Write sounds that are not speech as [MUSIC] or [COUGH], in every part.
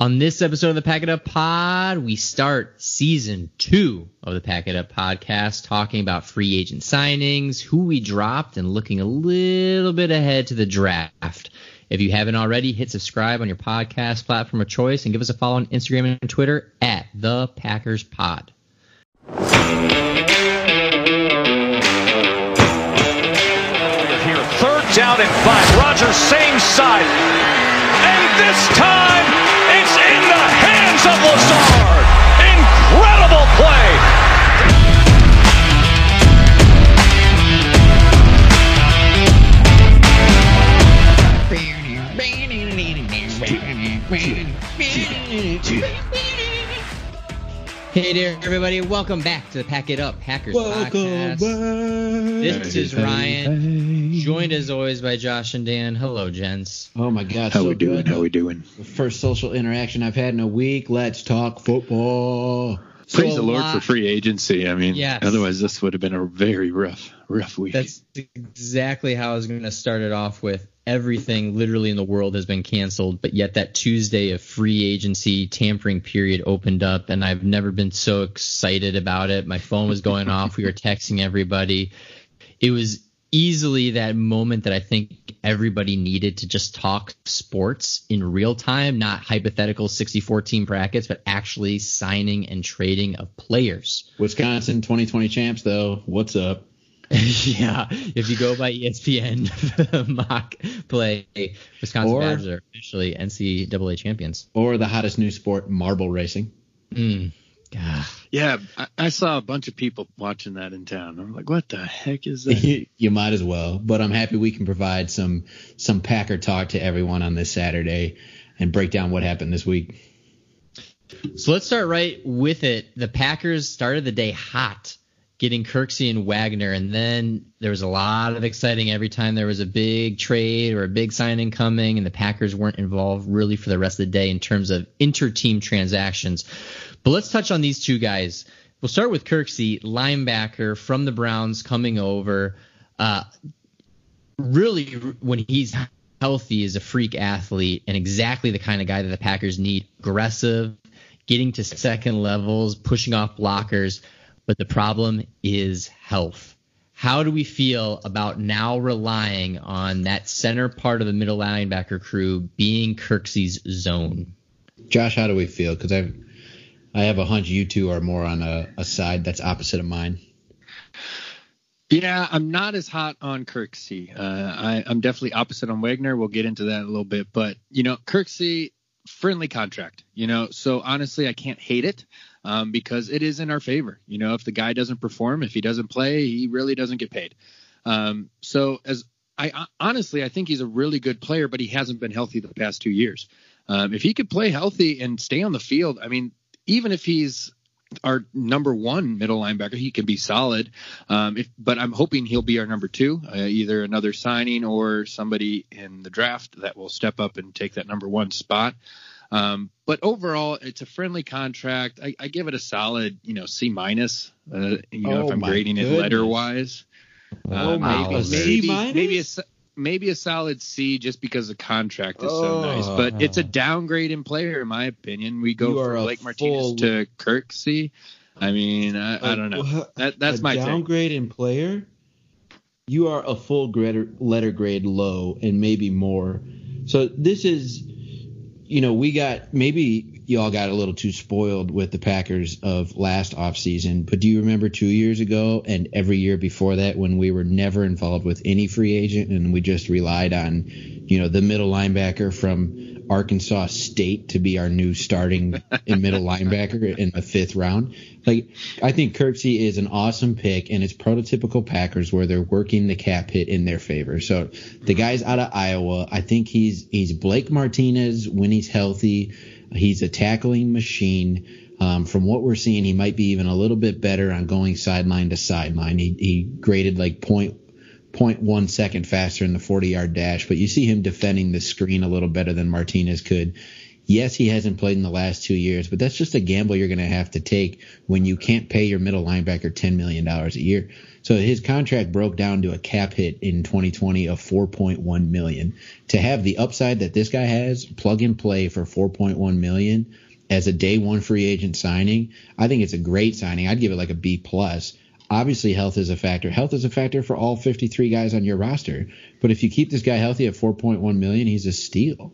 On this episode of the Pack It Up Pod, we start season two of the Pack It Up podcast, talking about free agent signings, who we dropped, and looking a little bit ahead to the draft. If you haven't already, hit subscribe on your podcast platform of choice and give us a follow on Instagram and Twitter at the Packers Pod. Here, third down and five. Rodgers, same side. And this time, of Lazard. Incredible Hey there, everybody. Welcome back to the Pack It Up Hackers Welcome podcast. back. This is Ryan, joined as always by Josh and Dan. Hello, gents. Oh my God, How so we doing? good. How we doing? The first social interaction I've had in a week. Let's talk football. So Praise a the Lord lot- for free agency. I mean, Yes. otherwise this would have been a very rough, rough week. That's exactly how I was going to start it off with. Everything literally in the world has been canceled, but yet that Tuesday of free agency tampering period opened up, and I've never been so excited about it. My phone was going off. We were texting everybody. It was easily that moment that I think everybody needed to just talk sports in real time, not hypothetical 64 team brackets, but actually signing and trading of players. Wisconsin 2020 champs, though. What's up? [LAUGHS] yeah, if you go by ESPN [LAUGHS] mock play, Wisconsin Or- Badgers are officially NCAA champions. Or the hottest new sport, marble racing. Mm. Yeah, I, I saw a bunch of people watching that in town. I'm like, what the heck is that? [LAUGHS] you might as well. But I'm happy we can provide some some Packer talk to everyone on this Saturday and break down what happened this week. So let's start right with it. The Packers started the day hot, getting Kirksey and Wagner, and then there was a lot of exciting every time there was a big trade or a big signing coming, and the Packers weren't involved really for the rest of the day in terms of inter-team transactions. But let's touch on these two guys. We'll start with Kirksey, linebacker from the Browns coming over. Uh, really, when he's healthy, is a freak athlete and exactly the kind of guy that the Packers need. Aggressive, getting to second levels, pushing off blockers. But the problem is health. How do we feel about now relying on that center part of the middle linebacker crew being Kirksey's zone? Josh, how do we feel? Because I I have a hunch you two are more on a, a side that's opposite of mine. Yeah, I'm not as hot on Kirksey. Uh, I, I'm definitely opposite on Wagner. We'll get into that in a little bit. But, you know, Kirksey, friendly contract, you know, so honestly, I can't hate it um, because it is in our favor. You know, if the guy doesn't perform, if he doesn't play, he really doesn't get paid. Um, so, as I honestly, I think he's a really good player, but he hasn't been healthy the past two years. Um, if he could play healthy and stay on the field, I mean, even if he's our number one middle linebacker. He can be solid, um, if, but I'm hoping he'll be our number two, uh, either another signing or somebody in the draft that will step up and take that number one spot. Um, but overall, it's a friendly contract. I, I give it a solid, you know, C minus. Uh, you know, Oh if I'm grading goodness. it letter wise, Oh my maybe, goodness. maybe, C maybe a s- maybe a solid C just because the contract is so Oh. nice. But it's a downgrade in player, in my opinion. We go You from a Blake Martinez full- to Kirksey. I mean, I, I don't know. That that's a my take. downgrade in player. You are a full grade, letter grade low and maybe more. So this is, you know, we got maybe y'all got a little too spoiled with the Packers of last offseason, but do you remember two years ago and every year before that when we were never involved with any free agent and we just relied on, you know, the middle linebacker from Arkansas State to be our new starting in middle [LAUGHS] linebacker in the fifth round. Like I think Kirksey is an awesome pick, and it's prototypical Packers where they're working the cap hit in their favor. So the guy's out of Iowa. I think he's he's Blake Martinez when he's healthy. He's a tackling machine. Um, from what we're seeing, he might be even a little bit better on going sideline to sideline. He, he graded like point point one second faster in the 40 yard dash, but you see him defending the screen a little better than Martinez could. Yes, he hasn't played in the last two years, but that's just a gamble you're going to have to take when you can't pay your middle linebacker $10 million a year. So his contract broke down to a cap hit in 2020 of 4.1 million. To have the upside that this guy has, plug and play for 4.1 million as a day one free agent signing, I think it's a great signing. I'd give it like a B plus. Obviously, health is a factor. Health is a factor for all 53 guys on your roster. But if you keep this guy healthy at 4.1 million, he's a steal.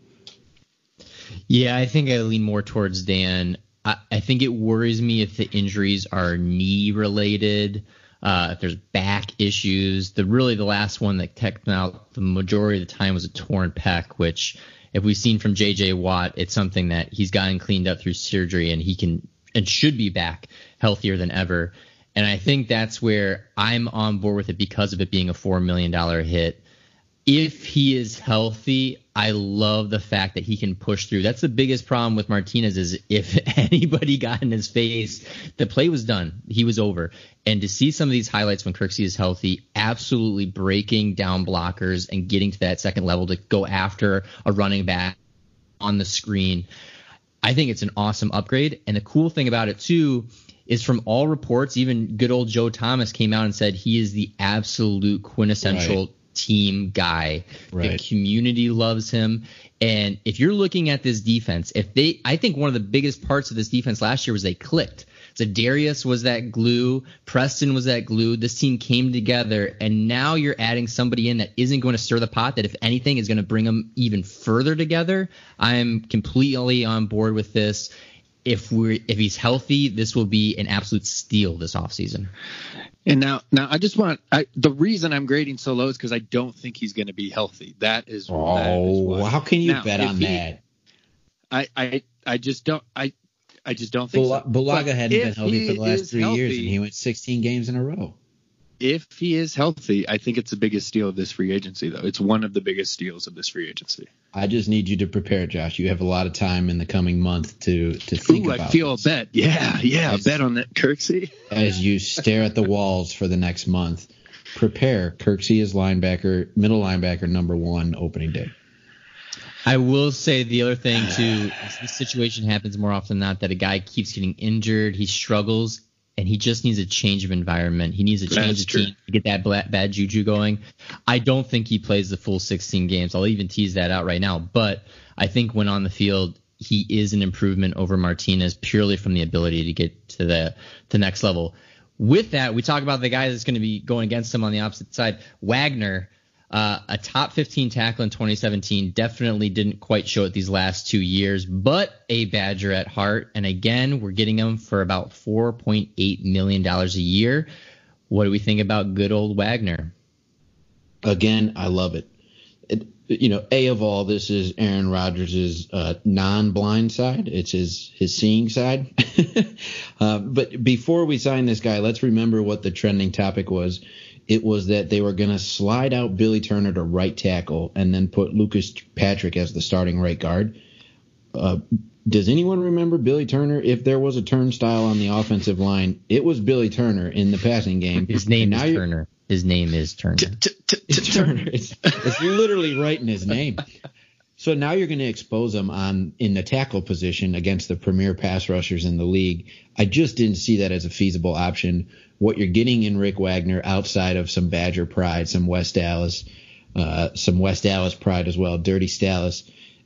Yeah, I think I lean more towards Dan. I, I think it worries me if the injuries are knee related. Uh, if there's back issues, the really the last one that kept out the majority of the time was a torn pec, which if we've seen from J.J. Watt, it's something that he's gotten cleaned up through surgery and he can and should be back healthier than ever. And I think that's where I'm on board with it because of it being a $4 million hit. If he is healthy, I love the fact that he can push through. That's the biggest problem with Martinez is if [LAUGHS] anybody got in his face, the play was done. He was over. And to see some of these highlights when Kirksey is healthy, absolutely breaking down blockers and getting to that second level to go after a running back on the screen. I think it's an awesome upgrade. And the cool thing about it too is from all reports, even good old Joe Thomas came out and said he is the absolute quintessential right. team guy. Right. The community loves him. And if you're looking at this defense, if they, I think one of the biggest parts of this defense last year was they clicked. So Darius was that glue. Preston was that glue. This team came together, and now you're adding somebody in that isn't going to stir the pot. That if anything is going to bring them even further together. I'm completely on board with this if we if he's healthy, this will be an absolute steal this offseason. And now, now I just want I, the reason I'm grading so low is because I don't think he's going to be healthy. That is. Oh, that is oh, how can you now, bet on he, that? I, I I just don't I I just don't think Bul- so. Bulaga hadn't been healthy for the last three healthy, years, and he went 16 games in a row if he is healthy, I think it's the biggest steal of this free agency, though. It's one of the biggest steals of this free agency. I just need you to prepare, Josh. You have a lot of time in the coming month to to think Ooh, about. I feel this. a bet. Yeah, yeah, as, a bet on that Kirksey. [LAUGHS] as you stare at the walls for the next month, prepare. Kirksey is linebacker, middle linebacker, number one, opening day. I will say the other thing too [SIGHS] is this situation happens more often than not that a guy keeps getting injured, he struggles, and he just needs a change of environment. He needs a change of team to get that bad, bad juju going. I don't think he plays the full 16 games. I'll even tease that out right now. But I think when on the field, he is an improvement over Martinez purely from the ability to get to the the next level. With that, we talk about the guy that's going to be going against him on the opposite side. Wagner uh, a top 15 tackle in 2017 definitely didn't quite show it these last two years, but a Badger at heart. And again, we're getting him for about $4.8 million a year. What do we think about good old Wagner? Again, I love it. it you know, A of all, this is Aaron Rodgers' uh, non-blind side. It's his his seeing side. [LAUGHS] uh, but before we sign this guy, let's remember what the trending topic was it was that they were going to slide out Billy Turner to right tackle and then put Lucas Patrick as the starting right guard. Uh, does anyone remember Billy Turner? If there was a turnstile on the offensive line, it was Billy Turner in the passing game. His name is Turner. His name is Turner. It's Turner. It's, it's literally right in his name. So now you're going to expose him on in the tackle position against the premier pass rushers in the league. I just didn't see that as a feasible option what you're getting in Rick Wagner outside of some Badger pride, some West Dallas, uh, some West Dallas pride as well, Dirty Dallas,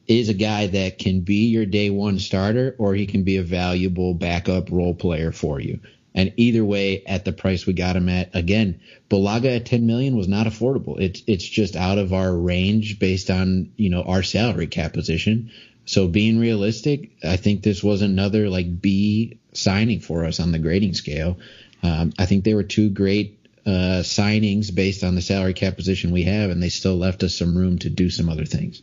is a guy that can be your day one starter or he can be a valuable backup role player for you. And either way, at the price we got him at, again, Bulaga at 10 million was not affordable. It's it's just out of our range based on you know our salary cap position. So being realistic, I think this was another like B signing for us on the grading scale. Um, I think they were two great uh, signings based on the salary cap position we have, and they still left us some room to do some other things.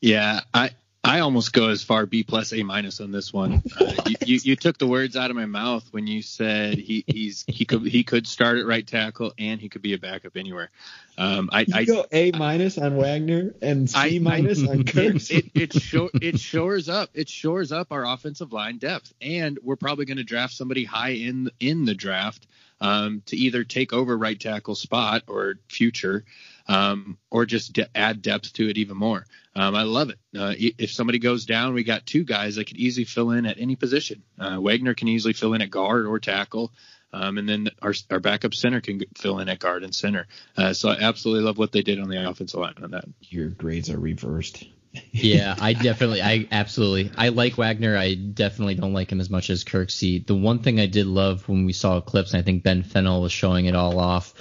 Yeah, I I almost go as far B plus A minus on this one. Uh, you, you, you, took the words out of my mouth when you said he he's he could he could start at right tackle and he could be a backup anywhere. Um, I, you I go A minus on Wagner and C minus on [LAUGHS] Kirk. It, it, it, it shores up it shores up our offensive line depth, and we're probably going to draft somebody high in in the draft um, to either take over right tackle spot or future. Um, or just de- add depth to it even more. Um, I love it. Uh, if somebody goes down, we got two guys that could easily fill in at any position. Uh, Wagner can easily fill in at guard or tackle. Um, and then our, our backup center can fill in at guard and center. Uh, so I absolutely love what they did on the offensive line on that. Your grades are reversed. [LAUGHS] yeah, I definitely, I absolutely, I like Wagner. I definitely don't like him as much as Kirksey. The one thing I did love when we saw clips, and I think Ben Fennell was showing it all off.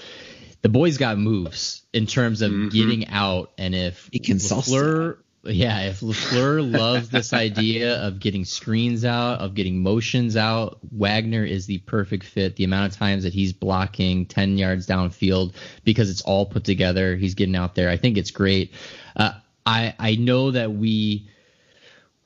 The boys got moves in terms of mm-hmm. getting out, and if he can LaFleur, yeah, if LaFleur [LAUGHS] loves this idea of getting screens out, of getting motions out, Wagner is the perfect fit. The amount of times that he's blocking 10 yards downfield because it's all put together, he's getting out there. I think it's great. Uh, I I know that we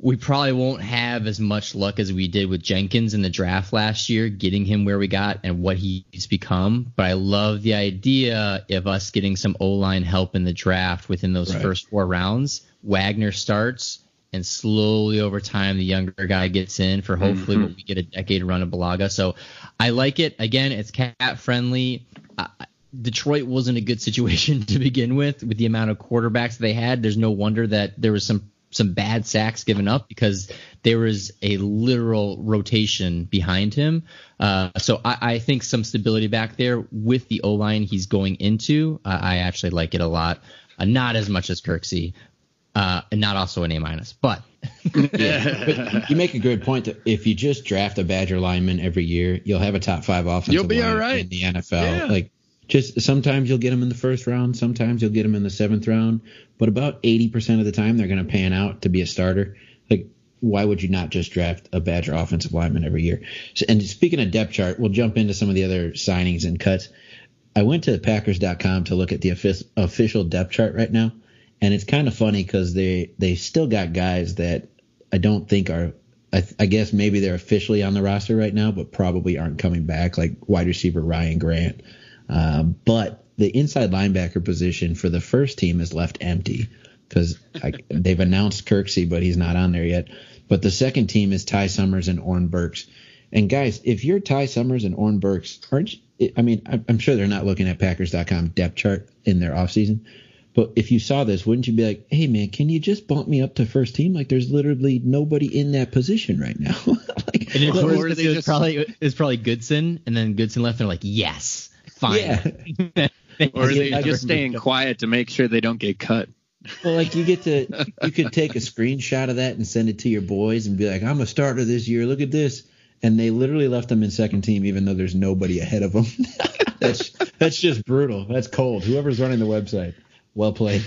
we probably won't have as much luck as we did with Jenkins in the draft last year, getting him where we got and what he's become. But I love the idea of us getting some O line help in the draft within those right. first four rounds. Wagner starts, and slowly over time, the younger guy gets in for hopefully mm-hmm. what we get a decade run of Bulaga. So I like it. Again, it's cap friendly. Detroit wasn't a good situation [LAUGHS] to begin with, with the amount of quarterbacks they had. There's no wonder that there was some some bad sacks given up because there was a literal rotation behind him. Uh, so I, I, think some stability back there with the O line he's going into. Uh, I actually like it a lot. Uh, not as much as Kirksey, uh, and not also an A minus, but. [LAUGHS] yeah, but you make a good point that if you just draft a Badger lineman every year, you'll have a top five offensive you'll be all right. in the NFL. Yeah. Like just sometimes you'll get them in the first round, sometimes you'll get them in the seventh round, but about 80% of the time they're going to pan out to be a starter. Like, why would you not just draft a Badger offensive lineman every year? So, and speaking of depth chart, we'll jump into some of the other signings and cuts. I went to Packers.com to look at the official depth chart right now, and it's kind of funny because they they still got guys that I don't think are. I, I guess maybe they're officially on the roster right now, but probably aren't coming back, like wide receiver Ryan Grant um, but the inside linebacker position for the first team is left empty because [LAUGHS] they've announced Kirksey, but he's not on there yet. But the second team is Ty Summers and Oren Burks. And guys, if you're Ty Summers and Oren Burks, aren't you, I mean, I'm sure they're not looking at Packers.com depth chart in their offseason. But if you saw this, wouldn't you be like, hey, man, can you just bump me up to first team? Like, there's literally nobody in that position right now. [LAUGHS] like, and it, was, it was probably it was probably Goodson, and then Goodson left, and they're like, yes fine. Yeah. [LAUGHS] or are they just staying quiet to make sure they don't get cut? Well, like you get to, [LAUGHS] you could take a screenshot of that and send it to your boys and be like, "I'm a starter this year. Look at this." And they literally left them in second team, even though there's nobody ahead of them. [LAUGHS] that's that's just brutal. That's cold. Whoever's running the website, well played.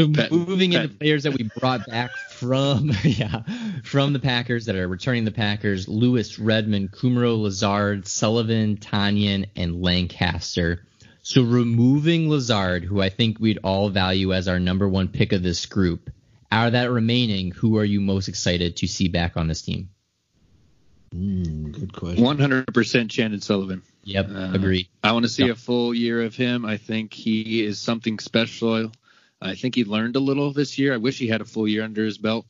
So moving into players that we brought back from [LAUGHS] yeah from the Packers that are returning the Packers: Lewis, Redmond, Kumerow, Lazard, Sullivan, Tonyan, and Lancaster. So removing Lazard, who I think we'd all value as our number one pick of this group, out of that remaining, who are you most excited to see back on this team? Mm, good question. One hundred percent Chandon Sullivan. Yep, uh, agreed. I want to see yep. a full year of him. I think he is something special. I think he learned a little this year. I wish he had a full year under his belt,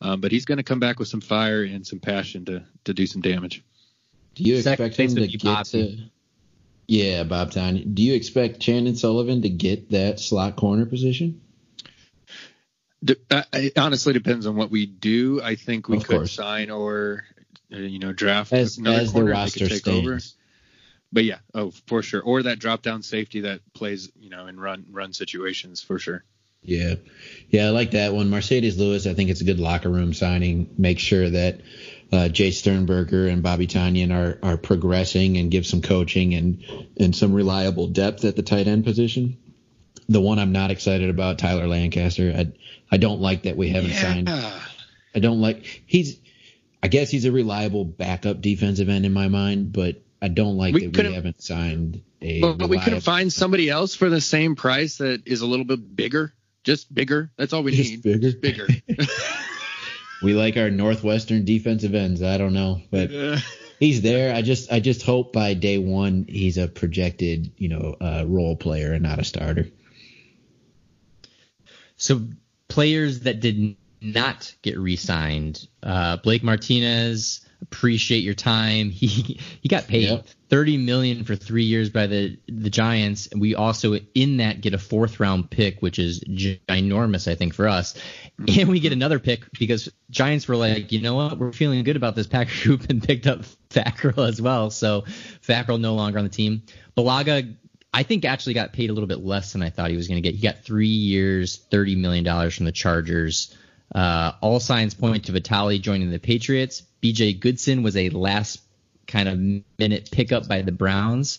um, but he's going to come back with some fire and some passion to to do some damage. Do you expect him to get to? Yeah, Bob Tonyan. Do you expect Chandon Sullivan to get that slot corner position? Uh, it honestly depends on what we do. I think we of could course. sign or uh, you know draft as, another as corner the roster take stands. over but yeah, oh for sure. Or that drop down safety that plays, you know, in run run situations for sure. Yeah, yeah, I like that one. Marcedes Lewis, I think it's a good locker room signing. Make sure that uh, Jace Sternberger and Bobby Tonyan are are progressing and give some coaching and and some reliable depth at the tight end position. The one I'm not excited about, Tyler Lancaster. I I don't like that we haven't yeah. signed. I don't like he's. I guess he's a reliable backup defensive end in my mind, but I don't like we that we haven't signed a. But, but we couldn't find somebody else for the same price that is a little bit bigger. Just bigger. That's all we just need. Bigger. Just bigger. [LAUGHS] we like our Northwestern defensive ends. I don't know, but [LAUGHS] he's there. I just I just hope by day one he's a projected you know uh, role player and not a starter. So players that did not get re-signed. Uh, Blake Martinez, appreciate your time. [LAUGHS] He he got paid Yep. thirty million for three years by the the Giants, and we also in that get a fourth round pick, which is ginormous, I think, for us. And we get another pick because Giants were like, you know what, we're feeling good about this Packer group [LAUGHS] and picked up Fackrell as well. So Fackrell no longer on the team. Bulaga, I think actually got paid a little bit less than I thought he was going to get. He got three years, thirty million dollars from the Chargers. Uh, all signs point to Vitale joining the Patriots. B.J. Goodson was a last kind of minute pickup by the Browns.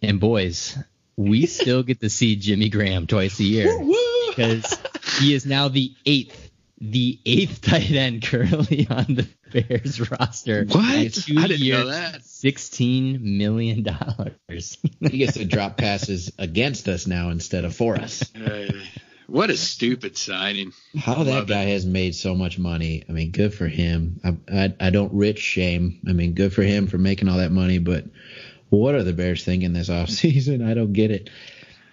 And boys, we [LAUGHS] still get to see Jimmy Graham twice a year because he is now the eighth, the eighth [LAUGHS] tight end currently on the Bears roster. What? Two I didn't know that. Sixteen million dollars. He gets to drop passes against us now instead of for us. What a stupid signing. How that guy has made so much money. I mean, good for him. I, I I don't rich shame. I mean, good for him for making all that money. But what are the Bears thinking this [LAUGHS] offseason? I don't get it.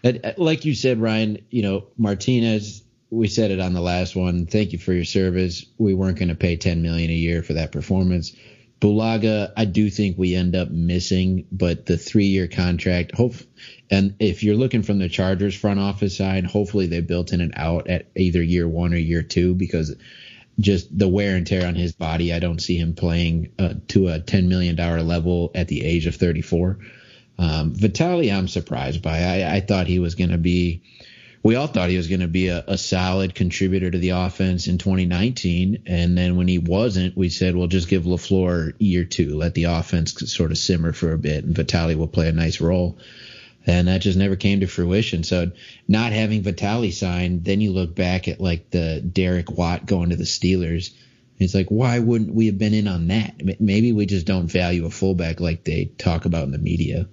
Uh, Like you said, Ryan, you know Martinez. We said it on the last one. Thank you for your service. We weren't going to pay 10 million a year for that performance. Bulaga, I do think we end up missing, but the three-year contract. Hope, and if you're looking from the Chargers front office side, hopefully they built in and out at either year one or year two because just the wear and tear on his body. I don't see him playing uh, to a $10 million level at the age of 34. Um, Vitale, I'm surprised by. I, I thought he was going to be. We all thought he was going to be a, a solid contributor to the offense in 2019, and then when he wasn't, we said, "Well, just give LaFleur year two, let the offense sort of simmer for a bit, and Vitale will play a nice role." And that just never came to fruition. So, not having Vitale signed, then you look back at like the Derek Watt going to the Steelers. It's like, why wouldn't we have been in on that? Maybe we just don't value a fullback like they talk about in the media.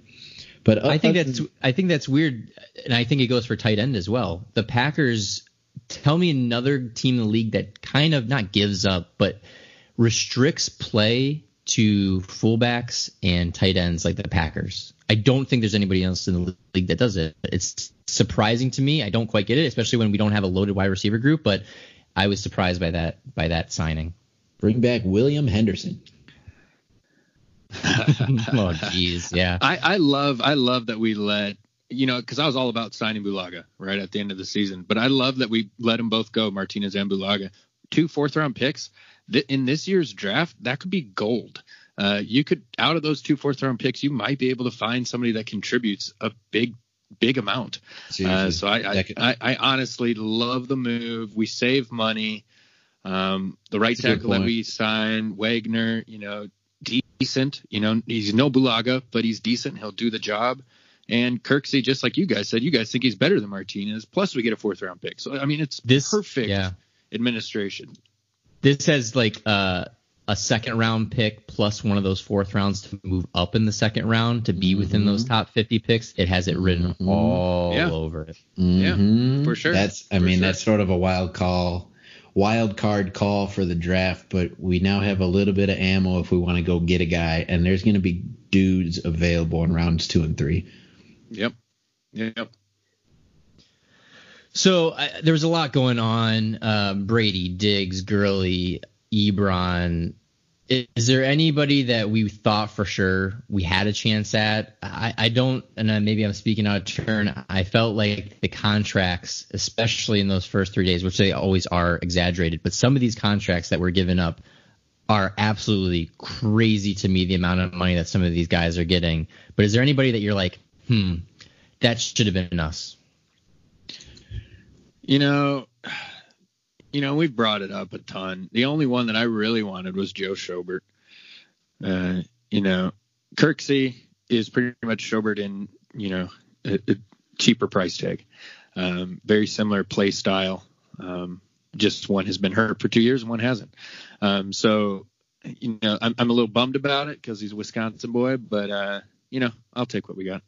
But I think that's I think that's weird, and I think it goes for tight end as well. The Packers. Tell me another team in the league that kind of not gives up, but restricts play to fullbacks and tight ends like the Packers. I don't think there's anybody else in the league that does it. It's surprising to me. I don't quite get it, especially when we don't have a loaded wide receiver group. But I was surprised by that by that signing. bring back William Henderson. [LAUGHS] oh, [LAUGHS] jeez, yeah. I, I love I love that we let you know because I was all about signing Bulaga right at the end of the season, but I love that we let them both go, Martinez and Bulaga, two fourth round picks. Th- in this year's draft, that could be gold. Uh, you could out of those two fourth round picks, you might be able to find somebody that contributes a big big amount. Uh, so I I, I I honestly love the move. We save money. Um, the right tackle that we signed, Wagner, you know, decent. You know, he's no Bulaga, but he's decent. He'll do the job. And Kirksey, just like you guys said, you guys think he's better than Martinez. Plus, we get a fourth round pick. So I mean, it's This perfect Yeah. administration. This has like uh, a second round pick plus one of those fourth rounds to move up in the second round to be within those top 50 picks. It has it written all Yeah. over it. Mhm. for sure. That's I For mean sure. that's sort of a wild call, wild card call for the draft. But we now have a little bit of ammo if we want to go get a guy, and there's going to be dudes available in rounds two and three. Yep. Yep. So I, there was a lot going on. Um, Brady, Diggs, Gurley, Ebron. Is, there anybody that we thought for sure we had a chance at? I, I don't, and maybe I'm speaking out of turn. I felt like the contracts, especially in those first three days, which they always are exaggerated, but some of these contracts that were given up are absolutely crazy to me. The amount of money that some of these guys are getting. But is there anybody that you're like, hmm, that should have been us? You know, you know, we've brought it up a ton. The only one that I really wanted was Joe Schobert. Uh, you know, Kirksey is pretty much Schobert in, you know, a, a cheaper price tag. Um, very similar play style. Um, just one has been hurt for two years and one hasn't. Um, so, you know, I'm, I'm a little bummed about it because he's a Wisconsin boy, but, uh, you know, I'll take what we got.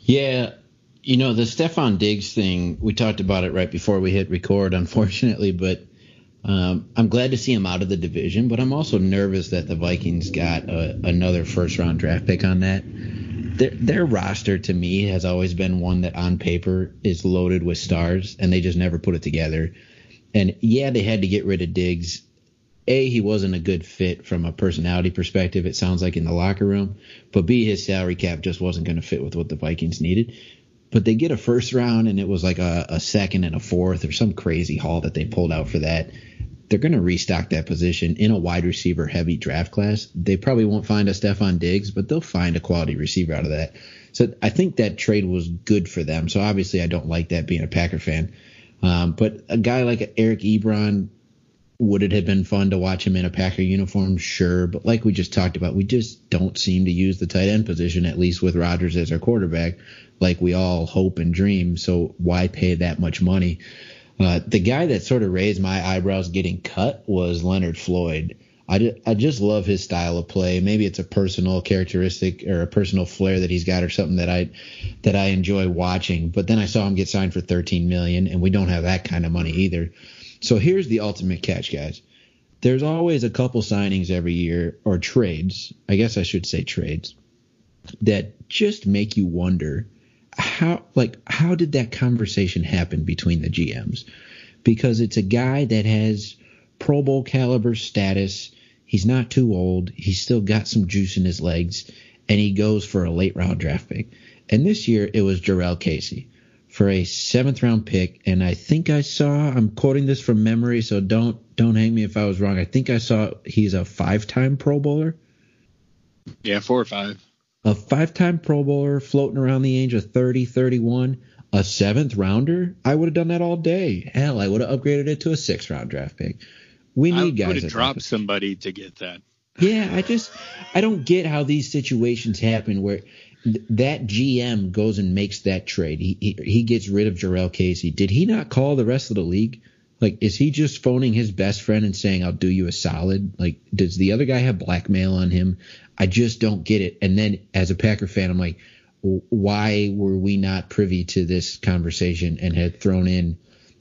Yeah, you know the Stefon Diggs thing. We talked about it right before we hit record, [LAUGHS] unfortunately, but. Um, I'm glad to see him out of the division, but I'm also nervous that the Vikings got a, another first round draft pick on that. Their, their roster to me has always been one that on paper is loaded with stars, and they just never put it together. And yeah, they had to get rid of Diggs. A, he wasn't a good fit from a personality perspective, it sounds like in the locker room. But B, his salary cap just wasn't going to fit with what the Vikings needed. But they get a first round, and it was like a, a second and a fourth or some crazy haul that they pulled out for that. They're going to restock that position in a wide receiver heavy draft class. They probably won't find a Stefon Diggs, but they'll find a quality receiver out of that. So I think that trade was good for them. So obviously, I don't like that being a Packer fan. Um, but a guy like Eric Ebron, would it have been fun to watch him in a Packer uniform? Sure. But like we just talked about, we just don't seem to use the tight end position, at least with Rodgers as our quarterback, like we all hope and dream. So why pay that much money? Uh, the guy that sort of raised my eyebrows getting cut was Leonard Floyd. I, just, I just love his style of play. Maybe it's a personal characteristic or a personal flair that he's got or something that I that I enjoy watching. But then I saw him get signed for 13 million and we don't have that kind of money either. So here's the ultimate catch, guys. There's always a couple signings every year or trades. I guess I should say trades that just make you wonder how like how did that conversation happen between the GMs? Because it's a guy that has Pro Bowl caliber status He's not too old. He's still got some juice in his legs, and he goes for a late round draft pick. And this year it was Jurrell Casey for a seventh round pick. And I think I saw I'm quoting this from memory, so don't don't hang me if I was wrong. I think I saw he's a five time Pro Bowler. Yeah, four or five. A five time Pro Bowler floating around the age of 30, 31. A seventh rounder? I would have done that all day. Hell, I would have upgraded it to a six round draft pick. We need I guys. I would have dropped somebody to get that. Yeah, I just I don't get how these situations happen where that GM goes and makes that trade. He, he he gets rid of Jurrell Casey. Did he not call the rest of the league? Like, is he just phoning his best friend and saying, "I'll do you a solid"? Like, does the other guy have blackmail on him? I just don't get it. And then, as a Packer fan, I'm like, why were we not privy to this conversation and had thrown in?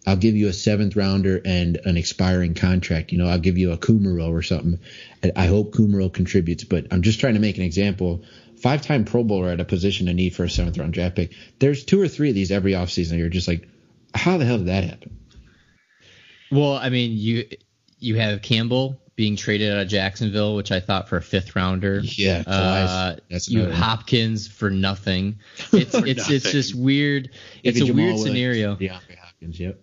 I'll give you a seventh rounder and an expiring contract. You know, I'll give you a Kumerow or something. I hope Kumerow contributes, but I'm just trying to make an example. Five time Pro Bowler at a position of need for a seventh round draft pick. There's two or three of these every offseason. You're just like, how the hell did that happen? Well, I mean, you you have Campbell being traded out of Jacksonville, which I thought for a fifth rounder. Yeah, uh, you Hopkins for nothing. It's [LAUGHS] for it's nothing. it's just weird. It's a weird scenario. DeAndre Hopkins, yep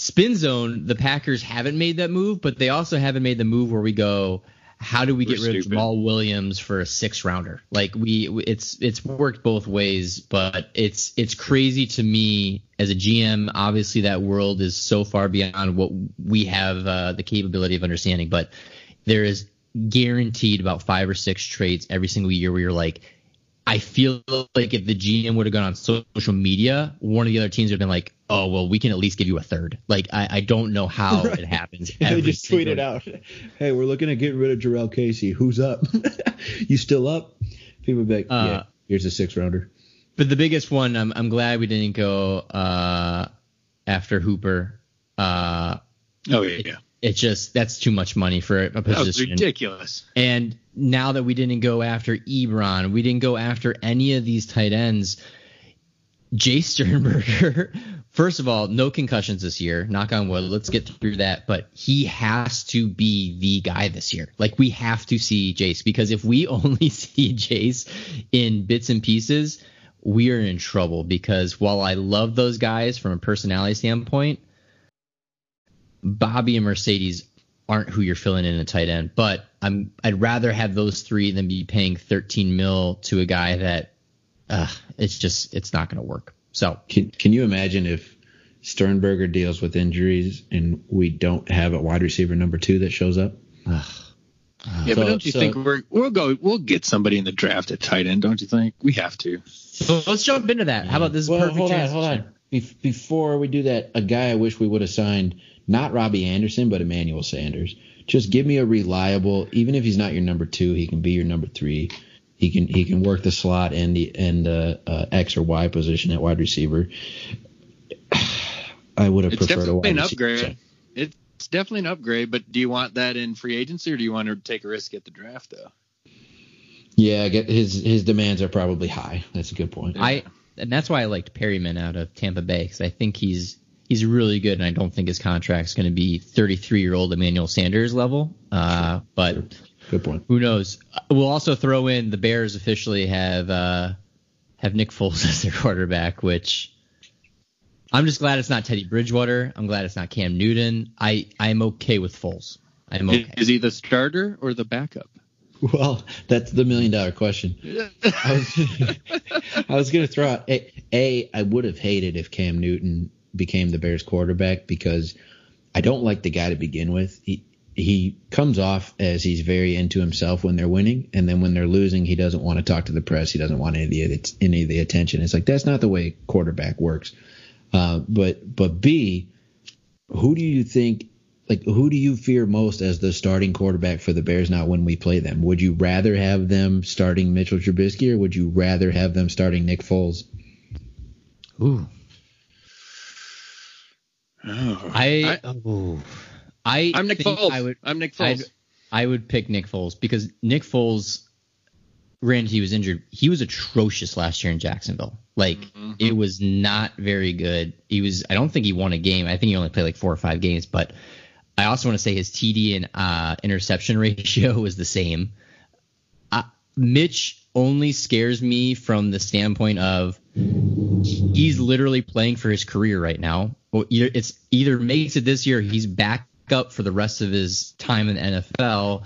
spin zone, the Packers haven't made that move, but they also haven't made the move where we go, how do we We're get rid stupid. of Jamaal Williams for a six rounder? Like we, it's it's worked both ways, but it's it's crazy to me as a GM. Obviously, that world is so far beyond what we have uh, the capability of understanding. But there is guaranteed about five or six trades every single year where you're like, I feel like if the GM would have gone on social media, one of the other teams would have been like, "Oh, well, we can at least give you a third. Like, I, I don't know how [LAUGHS] right. it happens. [LAUGHS] they just tweeted out, "Hey, we're looking at getting rid of Jurrell Casey. Who's up? [LAUGHS] you still up?" People be like, uh, "Yeah, here's a six rounder." But the biggest one, I'm I'm glad we didn't go uh, after Hooper. Uh, oh yeah, yeah it just that's too much money for a position. That's ridiculous. And now that we didn't go after Ebron, we didn't go after any of these tight ends. Jace Sternberger, [LAUGHS] first of all, no concussions this year. Knock on wood. Let's get through that. But he has to be the guy this year. Like we have to see Jace because if we [LAUGHS] only see Jace in bits and pieces, we are in trouble. Because while I love those guys from a personality standpoint, Bobby and Marcedes aren't who you're filling in a tight end. But I'm I'd rather have those three than be paying 13 mil to a guy that uh, it's just it's not going to work. So can can you imagine if Sternberger deals with injuries and we don't have a wide receiver number two that shows up? Uh, yeah, so, but don't you so, think we're we'll go we'll get somebody in the draft at tight end? Don't you think we have to? So let's jump into that. How about this? Well, hold on, hold on. Before we do that, a guy I wish we would have signed not Robbie Anderson, but Emmanuel Sanders. Just give me a reliable, even if he's not your number two, he can be your number three. He can he can work the slot and the and the uh, X or Y position at wide receiver. [SIGHS] I would have it's preferred a wide an upgrade. It's definitely an upgrade, but do you want that in free agency or do you want to take a risk at the draft though? Yeah, his his demands are probably high. That's a good point. I and that's why I liked Perriman out of Tampa Bay because I think he's he's really good, and I don't think his contract's going to be 33 year old Emmanuel Sanders level. Uh, but Good point. who knows? We'll also throw in the Bears officially have uh, have Nick Foles [LAUGHS] as their quarterback, which I'm just glad it's not Teddy Bridgewater. I'm glad it's not Cam Newton. I I'm okay with Foles. I'm okay. Is he the starter or the backup? [LAUGHS] Well, that's the million dollar question. I was, [LAUGHS] I was going to throw out a, a. I would have hated if Cam Newton became the Bears quarterback because I don't like the guy to begin with. He he comes off as he's very into himself when they're winning, and then when they're losing, he doesn't want to talk to the press. He doesn't want any of the any of the attention. It's like that's not the way quarterback works. Uh, but but B, who do you think? Like, who do you fear most as the starting quarterback for the Bears now when we play them? Would you rather have them starting Mitchell Trubisky or would you rather have them starting Nick Foles? Ooh, Oh, I, I ooh. I I'm Nick think Foles. I would I'm Nick I'd- Foles. I would pick Nick Foles because Nick Foles, granted he was injured, he was atrocious last year in Jacksonville. Like Mm-hmm. it was not very good. He was. I don't think he won a game. I think he only played like four or five games. But I also want to say his TD and uh, interception [LAUGHS] ratio was the same. Uh, Mitch only scares me from the standpoint of he's literally playing for his career right now. It's either makes it this year, he's back up for the rest of his time in the NFL,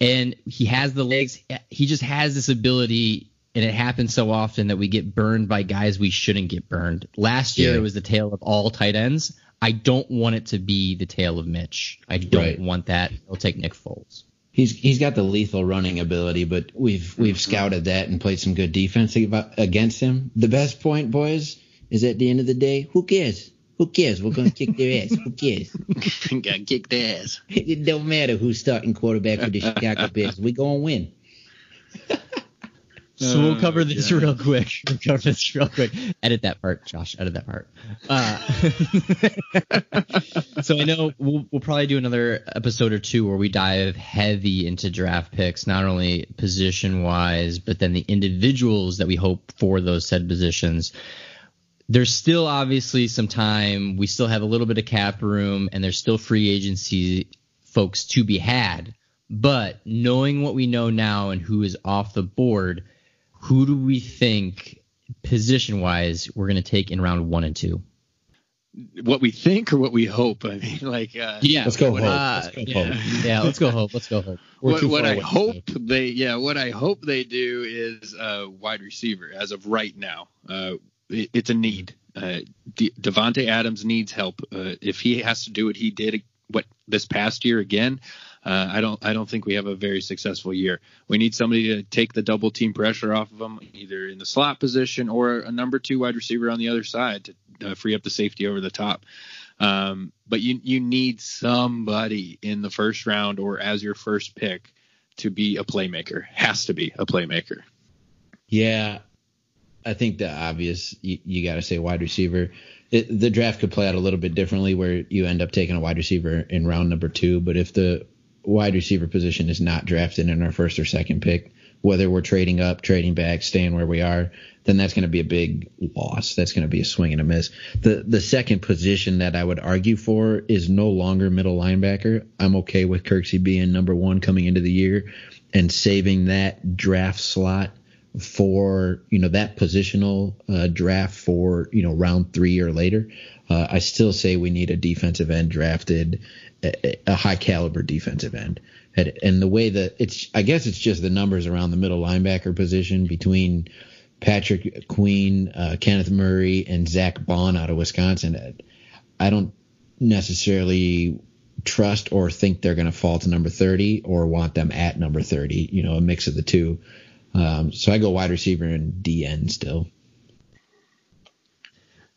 and he has the legs. He just has this ability, and it happens so often that we get burned by guys we shouldn't get burned. Last year Yeah. it was the tale of all tight ends. I don't want it to be the tale of Mitch. I don't Right. want that. I'll take Nick Foles. He's he's got the lethal running ability, but we've we've scouted that and played some good defense against him. The best point, boys, is at the end of the day, who cares? Who cares? We're gonna kick their ass. Who cares? [LAUGHS] Got kicked ass. It don't matter who's starting quarterback for the Chicago Bears. We gonna win. [LAUGHS] So we'll cover Oh, this God. real quick. [LAUGHS] We'll cover this real quick. Edit that part, Josh. Edit that part. Uh, [LAUGHS] so I know we'll, we'll probably do another episode or two where we dive heavy into draft picks, not only position wise, but then the individuals that we hope for those said positions. There's still obviously some time. We still have a little bit of cap room, and there's still free agency folks to be had. But knowing what we know now and who is off the board, who do we think position wise we're going to take in round one and two? What we think or what we hope. I mean, like, uh, Yeah, Let's go what- hope. Uh, Let's go yeah. hope. [LAUGHS] yeah, let's go hope. Let's go hope. We're what what I away. hope they yeah what I hope they do is uh, wide receiver as of right now. Uh, it, it's a need. Uh, De- Davante Adams needs help. Uh, if he has to do what he did what this past year again, uh, I don't I don't think we have a very successful year. We need somebody to take the double team pressure off of them, either in the slot position or a number two wide receiver on the other side to uh, free up the safety over the top. Um, but you you need somebody in the first round or as your first pick to be a playmaker. Has to be a playmaker. Yeah, I think the obvious you, you got to say wide receiver. It, the draft could play out a little bit differently, where you end up taking a wide receiver in round number two. But if the wide receiver position is not drafted in our first or second pick, whether we're trading up, trading back, staying where we are, then that's going to be a big loss. That's going to be a swing and a miss. The the second position that I would argue for is no longer middle linebacker. I'm okay with Kirksey being number one coming into the year and saving that draft slot for you know that positional uh, draft for you know round three or later. Uh, I still say we need a defensive end drafted, a, high caliber defensive end. And, and the way that it's, I guess it's just the numbers around the middle linebacker position between Patrick Queen, uh, Kenneth Murray, and Zack Baun out of Wisconsin. I don't necessarily trust or think they're going to fall to number 30 or want them at number 30, you know, a mix of the two. Um, so I go wide receiver and DN still.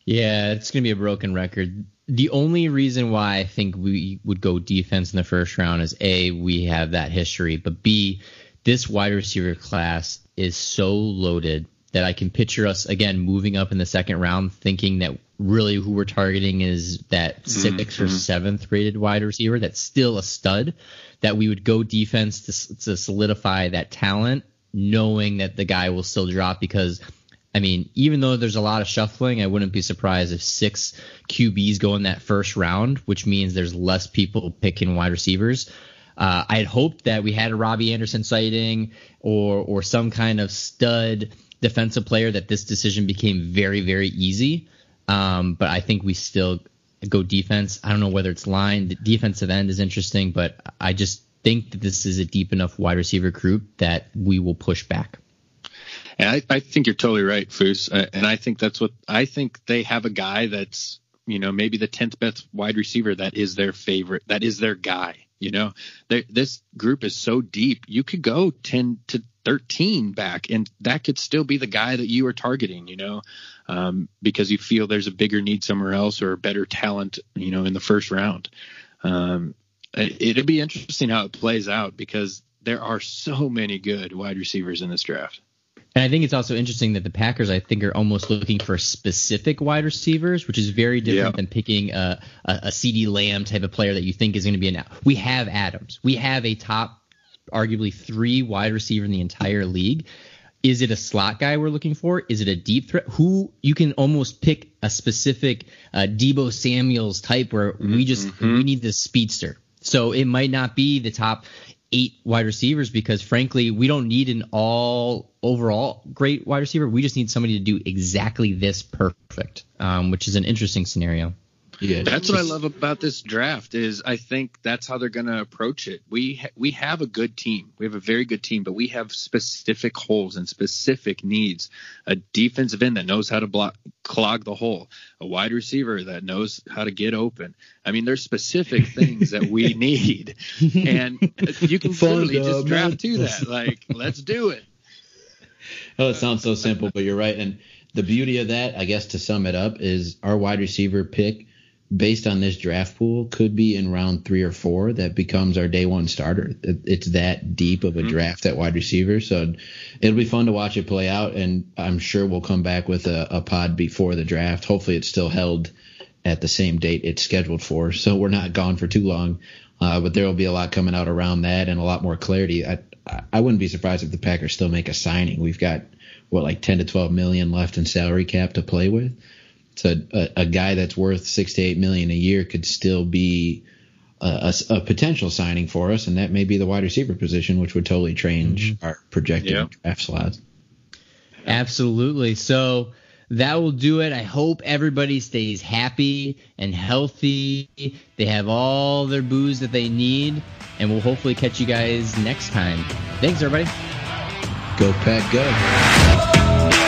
Yeah, it's going to be a broken record. The only reason why I think we would go defense in the first round is A, we have that history, but B, this wide receiver class is so loaded that I can picture us again moving up in the second round thinking that really who we're targeting is that mm-hmm. 6th or seventh rated wide receiver that's still a stud, that we would go defense to, to solidify that talent, knowing that the guy will still drop because I mean, even though there's a lot of shuffling, I wouldn't be surprised if six QBs go in that first round, which means there's less people picking wide receivers. Uh, I had hoped that we had a Robbie Anderson sighting or or some kind of stud defensive player that this decision became very very easy. Um, but I think we still go defense. I don't know whether it's line. The defensive end is interesting, but I just think that this is a deep enough wide receiver group that we will push back. And I, I think you're totally right, Foose. Uh, and I think that's what I think they have a guy that's, you know, maybe the 10th best wide receiver that is their favorite, that is their guy. You know, they, this group is so deep. You could go 10 to 13 back, and that could still be the guy that you are targeting, you know, um, because you feel there's a bigger need somewhere else or better talent, you know, in the first round. Um, it, it'd be interesting how it plays out because there are so many good wide receivers in this draft. And I think it's also interesting that the Packers, I think, are almost looking for specific wide receivers, which is very different yeah. than picking a, a, a CeeDee Lamb type of player that you think is going to be an. We have Adams. We have a top, arguably three wide receiver in the entire league. Is it a slot guy we're looking for? Is it a deep threat? Who you can almost pick a specific uh, Deebo Samuel's type where we just mm-hmm. we need this speedster. So it might not be the top eight wide receivers because frankly we don't need an all overall great wide receiver. We just need somebody to do exactly this perfect, um, which is an interesting scenario. Yeah, that's what I love about this draft is I think that's how they're going to approach it. We ha- we have a good team. We have a very good team, but we have specific holes and specific needs. A defensive end that knows how to block clog the hole, a wide receiver that knows how to get open. I mean, there's specific things that we [LAUGHS] need, and you can literally just draft to that. Like, let's do it. Oh, it sounds so simple, but you're right. And the beauty of that, I guess, to sum it up, is our wide receiver pick based on this draft pool could be in round three or four that becomes our day one starter. It's that deep of a mm-hmm. draft at wide receiver. So it'll be fun to watch it play out. And I'm sure we'll come back with a, a pod before the draft. Hopefully it's still held at the same date it's scheduled for. So we're not gone for too long. Uh, but there will be a lot coming out around that and a lot more clarity. I, I wouldn't be surprised if the Packers still make a signing. We've got what like 10 to 12 million left in salary cap to play with. So a, a guy that's worth six to eight million a year could still be a, a, a, potential signing for us, and that may be the wide receiver position, which would totally change mm-hmm. our projected yep. draft slots. Absolutely. So that will do it. I hope everybody stays happy and healthy. They have all their booze that they need, and we'll hopefully catch you guys next time. Thanks, everybody. Go Pack, go.